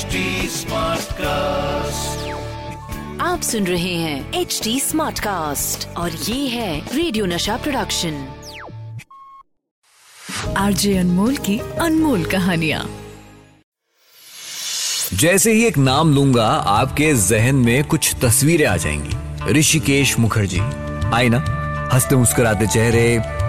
HD cast आप सुन रहे हैं एच डी स्मार्ट कास्ट और ये है रेडियो नशा प्रोडक्शन आरजे अनमोल की अनमोल कहानिया। जैसे ही एक नाम लूँगा आपके जहन में कुछ तस्वीरें आ जाएँगी। ऋषिकेश मुखर्जी आई ना हँसते मुस्कुराते चेहरे,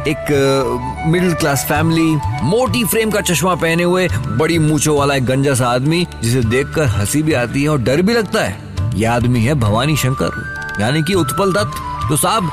एक मिडिल क्लास फैमिली मोटी फ्रेम का चश्मा पहने हुए, बड़ी मूछों वाला एक गंजा सा आदमी, जिसे देखकर हँसी भी आती है और डर भी लगता है। यह आदमी है भवानी शंकर, यानी कि उत्पल दत्त। तो साहब,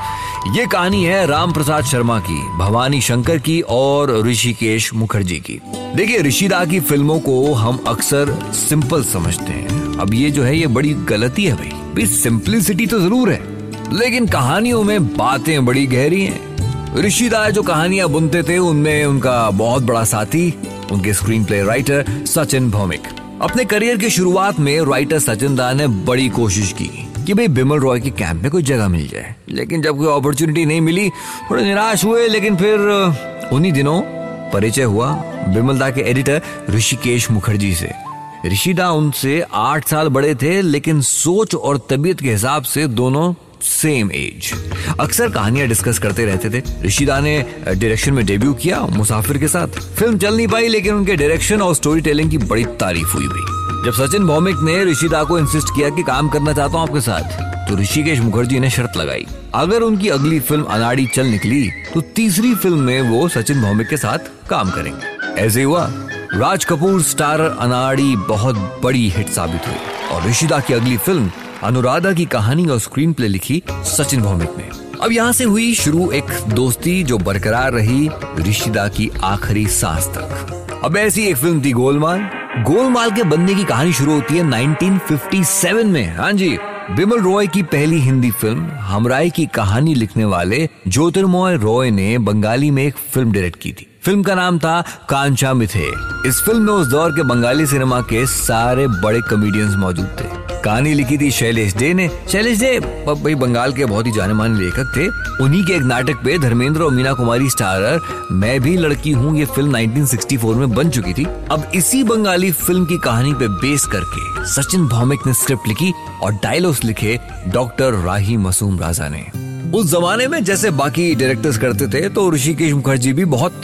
ये कहानी है राम प्रसाद शर्मा की, भवानी शंकर की और ऋषिकेश मुखर्जी की। देखिए ऋषिदा की फ़िल्मों को हम अक्सर सिंपल समझते हैं। अब ये जो है, ये बड़ी गलती है भाई। सिंपलिसिटी तो ज़रूर है। लेकिन कहानियों में बातें बड़ी गहरी हैं। ऋषिदा जो कहानियाँ बुनते थे, उनमें उनका बहुत बड़ा साथी, उनके screen play writer Sachin Bhowmik. अपने करियर की शुरुआत में राइटर सचिन दा ने बड़ी कोशिश की कि भाई बिमल रॉय के कैंप में कोई जगह मिल जाए। लेकिन जब कोई अपॉर्चुनिटी नहीं मिली, थोड़े निराश हुए, लेकिन फिर, उन्हीं दिनों परिचय हुआ बिमल दा के एडिटर ऋषिकेश मुखर्जी से। ऋषिदा उनसे आठ साल बड़े थे, लेकिन सोच और तबीयत के हिसाब से दोनों सेम एज अक्सर कहानियाँ डिस्कस करते रहते थे। ऋषिदा ने डायरेक्शन में डेब्यू किया मुसाफिर के साथ। फ़िल्म चल नहीं पाई, लेकिन उनके डायरेक्शन और स्टोरी टेलिंग की बड़ी तारीफ़ हुई भाई। जब सचिन भौमिक ने ऋषिदा को इंसिस्ट किया कि काम करना चाहता हूँ आपके साथ तो ऋषिकेश मुखर्जी ने शर्त लगाई। अगर उनकी अगली फ़िल्म अनाड़ी चल निकली तो तीसरी फ़िल्म में वो सचिन भौमिक के साथ काम करेंगे। ऐसे हुआ। राज कपूर स्टार अनाड़ी बहुत बड़ी हिट साबित हुई। और ऋषिदा की अगली फ़िल्म अनुराधा की कहानी और स्क्रीन प्ले लिखी सचिन भौमिक ने। अब यहाँ से हुई शुरू एक दोस्ती जो बरकरार रही ऋषिदा की आखिरी सांस तक। अब ऐसी एक फ़िल्म थी गोलमाल। गोलमाल के बनने की कहानी शुरू होती है 1957 में। हाँ जी, बिमल रॉय की पहली हिंदी फ़िल्म हमराई की कहानी लिखने वाले ज्योतिर्मय रॉय ने बंगाली में एक फ़िल्म डायरेक्ट की थी। फ़िल्म का नाम था कांचा मिथे। इस फ़िल्म में उस दौर के बंगाली सिनेमा के सारे बड़े कॉमेडियंस मौजूद थे। कहानी लिखी थी शैलेश डे ने। शैलेश डे भाई बंगाल के बहुत ही जाने माने लेखक थे। उन्हीं के एक नाटक पे धर्मेंद्र और मीना कुमारी स्टारर, मैं भी लड़की हूँ, ये फ़िल्म 1964 में बन चुकी थी। अब इसी बंगाली फ़िल्म की कहानी पे बेस करके सचिन भौमिक ने स्क्रिप्ट लिखी और डायलॉग्स लिखे डॉक्टर राही मसूम राजा ने। उस जमाने में जैसे बाकी डायरेक्टर्स करते थे तो ऋषिकेश मुखर्जी भी बहुत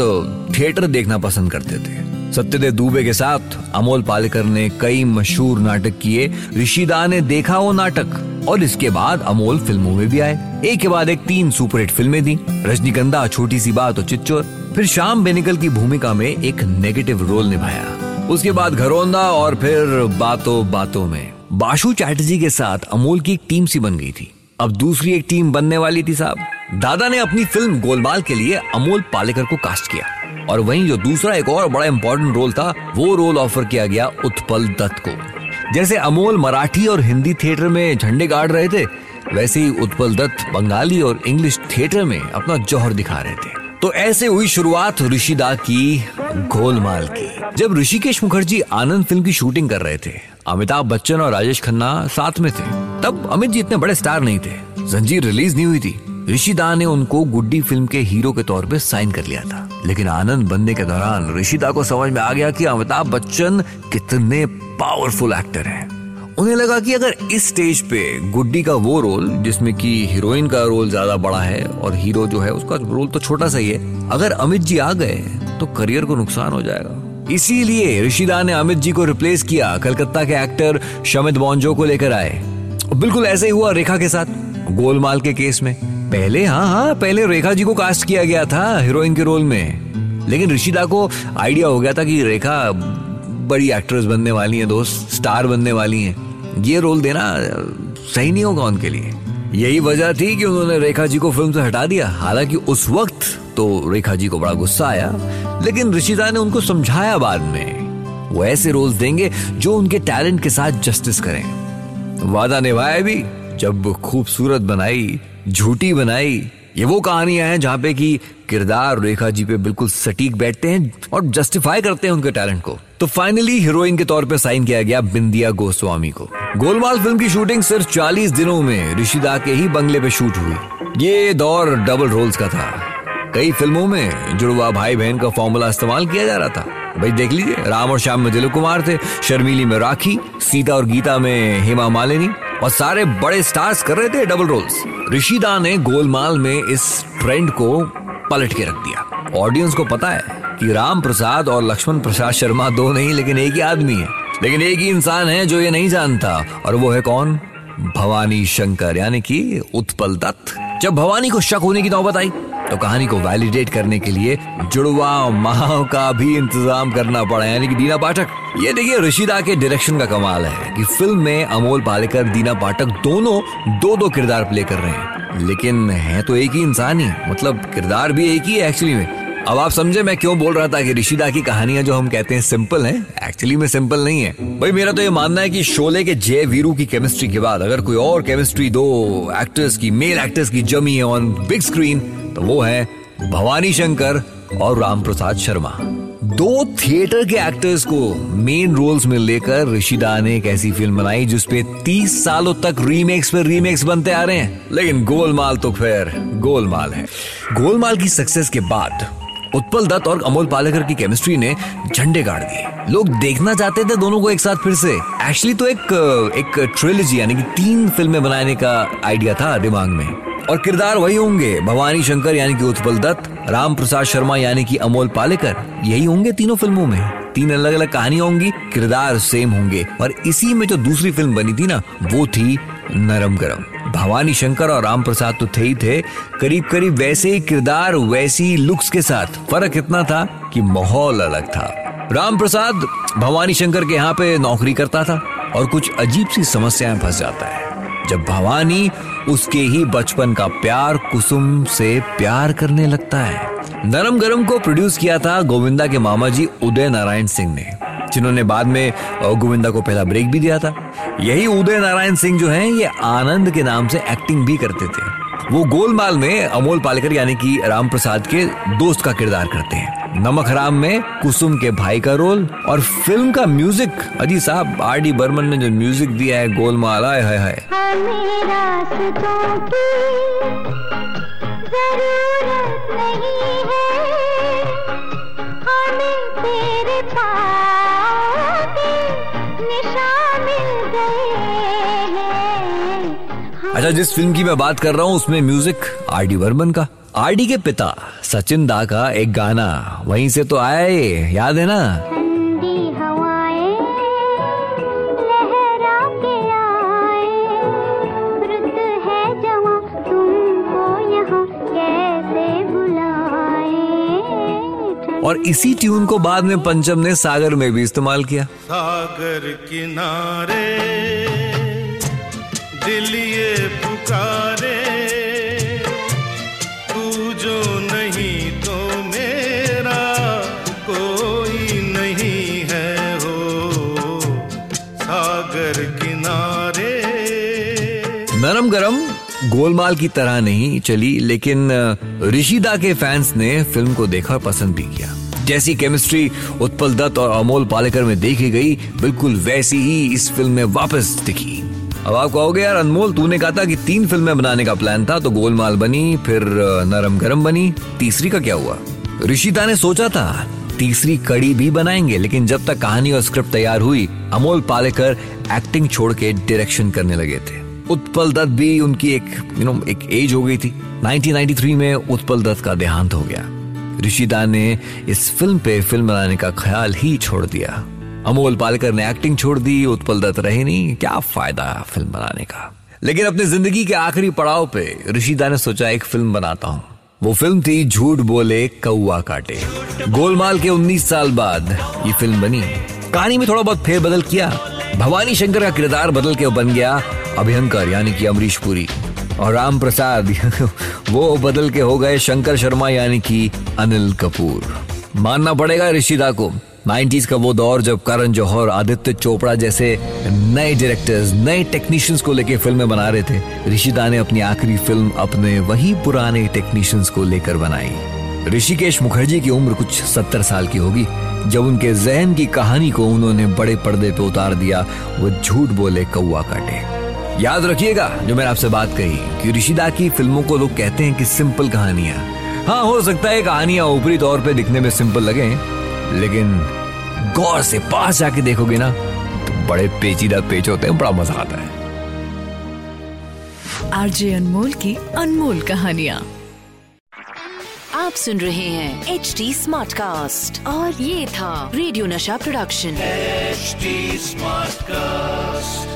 थिएटर देखना पसंद करते थे। सत्यदेव दुबे के साथ अमोल पालेकर ने कई मशहूर नाटक किए। ऋषिदा ने देखा वो नाटक, और इसके बाद अमोल फ़िल्मों में भी आए। एक के बाद एक तीन सुपरहिट फ़िल्में दी। रजनीकंदा छोटी सी बात और चिच्चोर। फिर श्याम बेनिकल की भूमिका में एक नेगेटिव रोल निभाया। उसके बाद घरौंदा और फिर बातों बातों में। बाशु चैटर्जी के साथ अमोल की एक टीम सी बन गई थी। अब दूसरी एक टीम बनने वाली थी साहब। दादा ने अपनी फ़िल्म गोलमाल के लिए अमोल पालेकर को कास्ट किया। और वहीं जो दूसरा एक और बड़ा इंपॉर्टेंट रोल था, वो रोल ऑफ़र किया गया उत्पल दत्त को। जैसे अमोल मराठी और हिंदी थिएटर में झंडे गाड़ रहे थे, वैसे ही उत्पल दत्त बंगाली और इंग्लिश थिएटर में अपना जौहर दिखा रहे थे। तो ऐसे हुई शुरुआत ऋषिदा की गोलमाल की। जब ऋषिकेश मुखर्जी आनंद फ़िल्म की शूटिंग कर रहे थे, अमिताभ बच्चन और राजेश खन्ना साथ में थे, तब अमित जी इतने बड़े स्टार नहीं थे। जंजीर रिलीज़ नहीं हुई थी। ऋषिदा ने उनको गुड्डी फ़िल्म के हीरो के तौर पे साइन कर लिया था। लेकिन आनंद बनने के दौरान ऋषिदा को समझ में आ गया कि अमिताभ बच्चन कितने पावरफुल एक्टर हैं। उन्हें लगा कि अगर इस स्टेज पे गुड्डी का वो रोल जिसमें कि हीरोइन का रोल ज़्यादा बड़ा है और हीरो जो है, उसका रोल तो छोटा सा ही है, अगर अमित जी आ गए तो करियर को नुकसान हो जाएगा। इसीलिए ऋषिदा ने अमित जी को रिप्लेस किया। कलकत्ता के एक्टर शमित बॉन्जो को लेकर आए। बिल्कुल ऐसे ही हुआ रेखा के साथ, गोलमाल के केस में। पहले हाँ हाँ पहले रेखा जी को कास्ट किया गया था हीरोइन के रोल में। लेकिन ऋषिदा को आइडिया हो गया था कि रेखा बड़ी एक्ट्रेस बनने वाली है, दोस्त स्टार बनने वाली हैं। ये रोल देना सही नहीं होगा उनके लिए। यही वजह थी कि उन्होंने रेखा जी को फ़िल्म से हटा दिया। हालाँकि उस वक्त तो रेखा जी को बड़ा गुस्सा आया, लेकिन ऋषिदा ने उनको समझाया बाद में। वो ऐसे रोल्स देंगे जो उनके टैलेंट के साथ जस्टिस करें। वादा निभाया भी, जब खूबसूरत बनाई झूठी बनाई। ये वो कहानियाँ हैं जहाँ पे कि किरदार रेखा जी पे बिल्कुल सटीक बैठते हैं और जस्टिफाई करते हैं उनके टैलेंट को। तो फाइनली हीरोइन के तौर पे साइन किया गया बिंदिया गोस्वामी को। गोलमाल फ़िल्म की शूटिंग सिर्फ़ 40 दिनों में ऋषिदा के ही बंगले पे शूट हुई। ये दौर डबल रोल्स का था। कई फ़िल्मों में जुड़वा भाई बहन का फॉर्मूला इस्तेमाल किया जा रहा था। भाई देख लीजिए, राम और श्याम में दिलीप कुमार थे, शर्मीली में राखी, सीता और गीता में हेमा मालिनी। और सारे बड़े स्टार्स कर रहे थे डबल रोल्स। ऋषिदा ने गोलमाल में इस ट्रेंड को पलट के रख दिया। ऑडियंस को पता है कि राम प्रसाद और लक्ष्मण प्रसाद शर्मा दो नहीं, लेकिन एक ही आदमी है। लेकिन एक ही इंसान है जो ये नहीं जानता, और वो है कौन? भवानी शंकर, यानी कि उत्पल दत्त। जब भवानी को शक होने की नौबत आई। तो कहानी को वैलिडेट करने के लिए जुड़वा माओ का भी इंतज़ाम करना पड़ा यानी कि दीना पाठक। ये देखिए ऋषिदा के डायरेक्शन का कमाल है कि फ़िल्म में अमोल पालेकर, दीना पाठक दोनों दो दो किरदार प्ले कर रहे हैं। लेकिन है तो एक ही इंसान ही मतलब किरदार भी एक ही है एक्चुअली में। अब आप समझे मैं क्यों बोल रहा था कि ऋषिदा की कहानियाँ जो हम कहते हैं सिंपल हैं एक्चुअली में सिंपल नहीं है। भाई, मेरा तो ये मानना है कि शोले के जय वीरू की केमिस्ट्री के बाद अगर कोई और केमिस्ट्री दो एक्टर्स की मेल एक्टर्स की जमी है ऑन बिग स्क्रीन तो वो है भवानी शंकर और राम प्रसाद शर्मा। दो थिएटर के एक्टर्स को मेन रोल्स में लेकर ऋषिदा ने एक ऐसी फ़िल्म बनाई जिसपे 30 सालों तक रीमेक्स पे रीमेक्स बनते आ रहे हैं। लेकिन गोलमाल तो फिर गोलमाल है। गोलमाल की सक्सेस के बाद उत्पल दत्त और अमोल पालेकर की केमिस्ट्री ने झंडे गाड़ दिए। लोग देखना चाहते थे दोनों को एक साथ फिर से। एक्चुअली तो एक एक ट्रिलॉजी यानी कि तीन फ़िल्में बनाने का आइडिया था दिमाग में। और किरदार वही होंगे। भवानी शंकर, यानी कि उत्पल दत्त, राम प्रसाद शर्मा, यानी कि अमोल पालेकर, यही होंगे तीनों फ़िल्मों में। तीन अलग अलग कहानियाँ होंगी, किरदार सेम होंगे। और इसी में जो दूसरी फ़िल्म बनी थी ना, वो थी नरम गरम। भवानी शंकर और राम प्रसाद तो थे ही थे। करीब करीब वैसे ही किरदार, वैसी लुक्स के साथ। फ़र्क इतना था कि माहौल अलग था। राम प्रसाद भवानी शंकर के यहाँ पे नौकरी करता था और कुछ अजीब सी समस्याएँ फंस जाता है। जब भवानी उसके ही बचपन का प्यार, कुसुम से प्यार करने लगता है। नरम गरम को प्रोड्यूस किया था गोविंदा के मामा जी उदय नारायण सिंह ने, जिन्होंने बाद में गोविंदा को पहला ब्रेक भी दिया था। यही उदय नारायण सिंह जो हैं, ये आनंद के नाम से एक्टिंग भी करते थे। वो गोलमाल में अमोल पालेकर यानी कि राम प्रसाद के दोस्त का किरदार करते हैं। नमक हराम में कुसुम के भाई का रोल और फ़िल्म का म्यूज़िक अजी साहब, आर डी बर्मन ने जो म्यूज़िक दिया है, गोलमाल आय नहीं। है अच्छा जिस फ़िल्म की मैं बात कर रहा हूँ उसमें म्यूज़िक आर डी वर्मन का। आर डी के पिता सचिन दा का एक गाना वहीं से तो आया ये याद है ना? और इसी ट्यून को बाद में पंचम ने सागर में भी इस्तेमाल किया। सागर किनारे दिल ये पुकारे। तू जो नहीं तो मेरा कोई नहीं है हो। सागर किनारे। नरम गरम गोलमाल की तरह नहीं चली, लेकिन ऋषिदा के फैंस ने फ़िल्म को देखा, पसंद भी किया। जैसी केमिस्ट्री उत्पल दत्त और अमोल पालेकर में देखी गई, बिल्कुल वैसी ही इस फ़िल्म में वापस दिखी। अब आप कहोगे, यार, अनमोल, तूने कहा था कि तीन फ़िल्में बनाने का प्लान था तो गोलमाल बनी, फिर नरम गरम बनी। तीसरी का क्या हुआ? ऋषिता ने सोचा था, तीसरी कड़ी भी बनाएँगे, लेकिन जब तक कहानी और स्क्रिप्ट तैयार हुई, अमोल पालेकर एक्टिंग छोड़ के डायरेक्शन करने लगे थे। उत्पल दत्त भी उनकी एक यू नो एक एज हो गई थी। 1993 में उत्पल दत्त का देहांत हो गया। ऋषिदा ने इस फ़िल्म पे फ़िल्म बनाने का ख्याल ही छोड़ दिया। अमोल पालकर ने एक्टिंग छोड़ दी, उत्पल दत्त रहे नहीं। क्या फ़ायदा फ़िल्म बनाने का? लेकिन अपनी ज़िंदगी के आखिरी पड़ाव पे ऋषिदा ने सोचा, एक फ़िल्म बनाता हूँ। वो फ़िल्म थी झूठ बोले कौआ काटे। गोलमाल के 19 साल बाद ये फ़िल्म बनी। कहानी में थोड़ा बहुत फेर बदल किया। भवानी शंकर का किरदार बदल के बन गया, अभियंकर, यानी कि अमरीश पुरी। और राम प्रसाद, वो बदल के हो गए शंकर शर्मा, यानी कि अनिल कपूर। मानना पड़ेगा ऋषिदा को। 90s का वो दौर जब करण जौहर, आदित्य चोपड़ा जैसे नए डायरेक्टर्स नए टेक्नीशियंस को लेकर फ़िल्में बना रहे थे, ऋषिदा ने अपनी आखिरी फ़िल्म अपने वही पुराने टेक्नीशियंस को लेकर बनाई। ऋषिकेश मुखर्जी की उम्र कुछ सत्तर साल की होगी। जब उनके जहन की कहानी को उन्होंने बड़े पर्दे पे उतार दिया, वो झूठ बोले कौआ काटे। याद रखिएगा, जो मैंने आपसे बात कही, कि ऋषिदा की फ़िल्मों को लोग कहते हैं कि सिंपल कहानियाँ। हाँ हो सकता है कहानियाँ ऊपरी तौर पे दिखने में सिंपल लगे लेकिन गौर से पास जाके देखोगे ना तो बड़े पेचीदा पेच होते हैं बड़ा मज़ा आता है। आरजे अनमोल की अनमोल कहानिया। आप सुन रहे हैं एच डी स्मार्ट कास्ट और ये था रेडियो नशा प्रोडक्शन। H smart Smartcast.